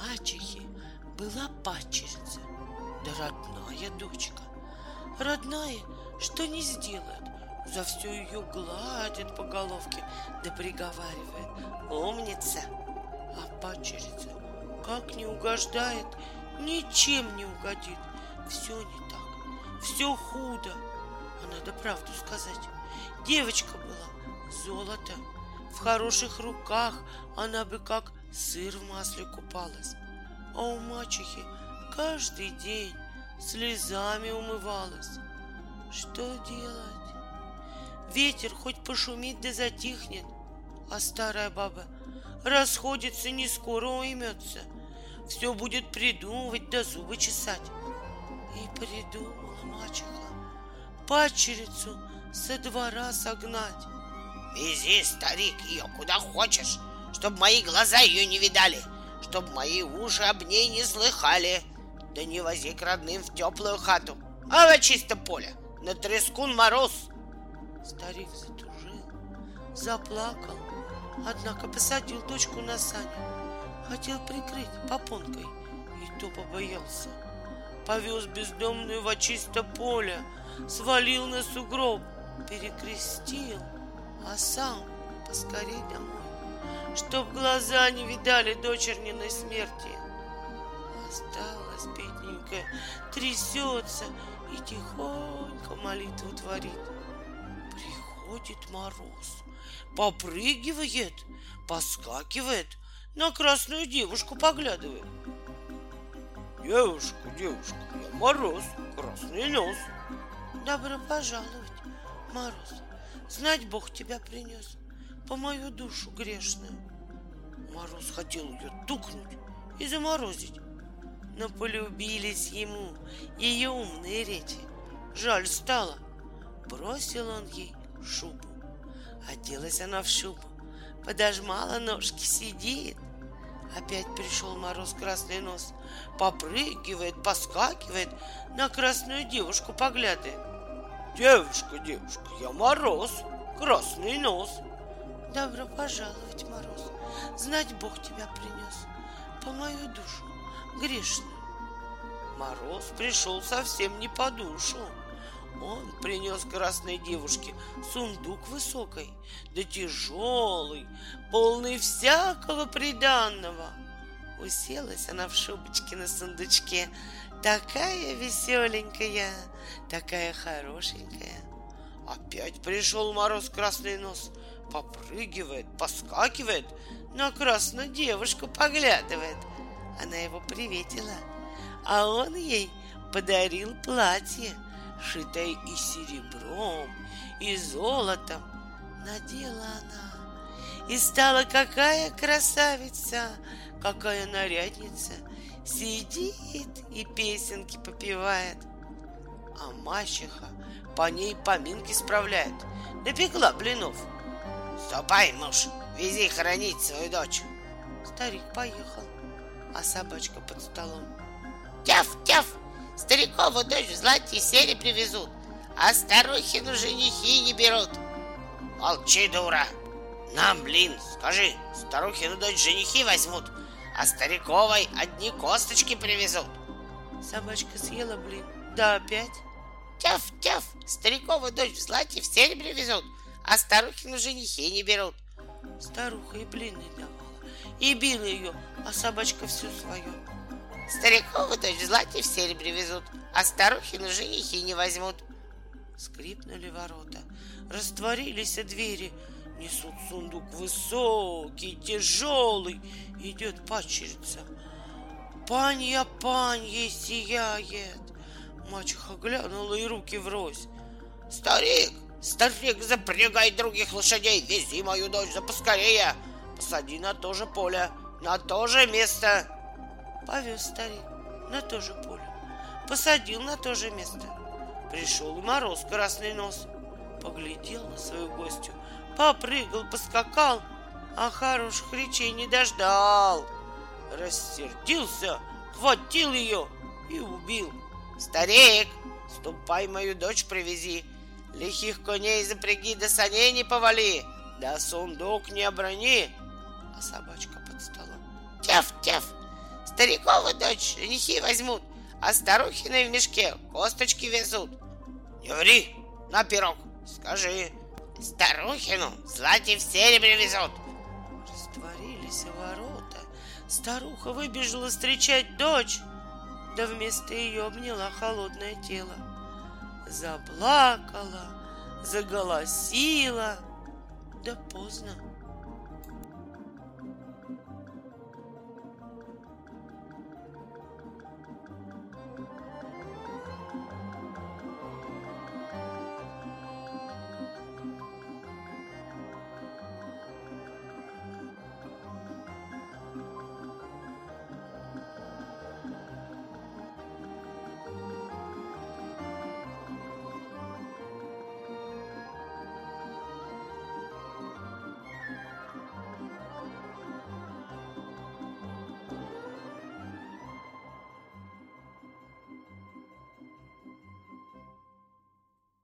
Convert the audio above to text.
мачехи была падчерица, да родная дочка. Родная, что не сделает, за все ее гладит по головке, да приговаривает «Умница!» А падчерица как не угождает, ничем не угодит. Все не так, все худо. А надо правду сказать. Девочка была золото. В хороших руках она бы как сыр в масле купалась. А у мачехи каждый день слезами умывалась. Что делать? Ветер хоть пошумит да затихнет, а старая баба расходится не скоро уймется. Все будет придумывать да зубы чесать. И придумала мачеха падчерицу со двора согнать. Вези, старик, ее куда хочешь, чтоб мои глаза ее не видали, чтоб мои уши об ней не слыхали. Да не вози к родным в теплую хату, а во чисто поле, на трескун мороз. Старик затужил, заплакал, однако посадил дочку на сани. Хотел прикрыть попонкой, и то побоялся. Повез бездомную во чисто поле, свалил на сугроб, перекрестил, а сам поскорей домой, чтоб глаза не видали дочерниной смерти. Осталась бедненькая, трясется и тихонько молитву творит. Приходит мороз, попрыгивает, поскакивает, на красную девушку поглядывает. Девушка, девушка, я мороз, красный нос. Добро пожаловать, Мороз. Знать Бог тебя принес по мою душу грешную. Мороз хотел ее тукнуть и заморозить. Но полюбились ему ее умные речи. Жаль стало. Бросил он ей шубу. Оделась она в шубу, подожмала ножки, сидит. Опять пришел мороз красный нос, попрыгивает, поскакивает, на красную девушку поглядывает. Девушка, девушка, я мороз, красный нос. Добро пожаловать, Мороз. Знать Бог тебя принес по мою душу грешную. Мороз пришел совсем не по душу. Он принес красной девушке сундук высокой, да тяжелый, полный всякого приданного. Уселась она в шубочке на сундучке, такая веселенькая, такая хорошенькая. Опять пришел мороз красный нос, попрыгивает, поскакивает, на красную девушку поглядывает. Она его приветила, а он ей подарил платье — шитая и серебром, и золотом. Надела она, и стала какая красавица, какая нарядница, сидит и песенки попевает. А мачеха по ней поминки справляет, напекла блинов. Ступай, муж, вези хранить свою дочь. Старик поехал, а собачка под столом. Тяф, тяф, Старикову дочь в злате и сере привезут, а старухину женихи не берут. Молчи, дура. Нам, блин, скажи, старухину дочь женихи возьмут, а стариковой одни косточки привезут. Собачка съела блин, да опять. Тяф, тяф, старикову дочь в злате в серебре везут, а старухину женихи не берут. Старуха и блины давала, и била ее, а собачка всю свою. Старикову дочь в злате в серебре везут, а старухину женихи не возьмут. Скрипнули ворота, растворились двери, несут сундук высокий, тяжелый, идет падчерица. Панья панье сияет. Мачеха глянула и руки врозь. Старик, старик, запрягай других лошадей, вези мою дочь за поскорее. Посади на то же поле, на то же место. Повез старик на то же поле, посадил на то же место. Пришел и мороз красный нос, поглядел на свою гостью, попрыгал, поскакал, а хороших речей не дождал. Рассердился, хватил ее и убил. Старик, ступай мою дочь привези, лихих коней запряги, да саней не повали, да сундук не оброни. А собачка под столом. Тяф, тяф, Старикову дочь женихи возьмут, а старухины в мешке косточки везут. Не ври, на пирог, скажи. Старухину злате в серебре везут. Растворились ворота. Старуха выбежала встречать дочь, да вместо ее обняла холодное тело. Заплакала, заголосила, да поздно.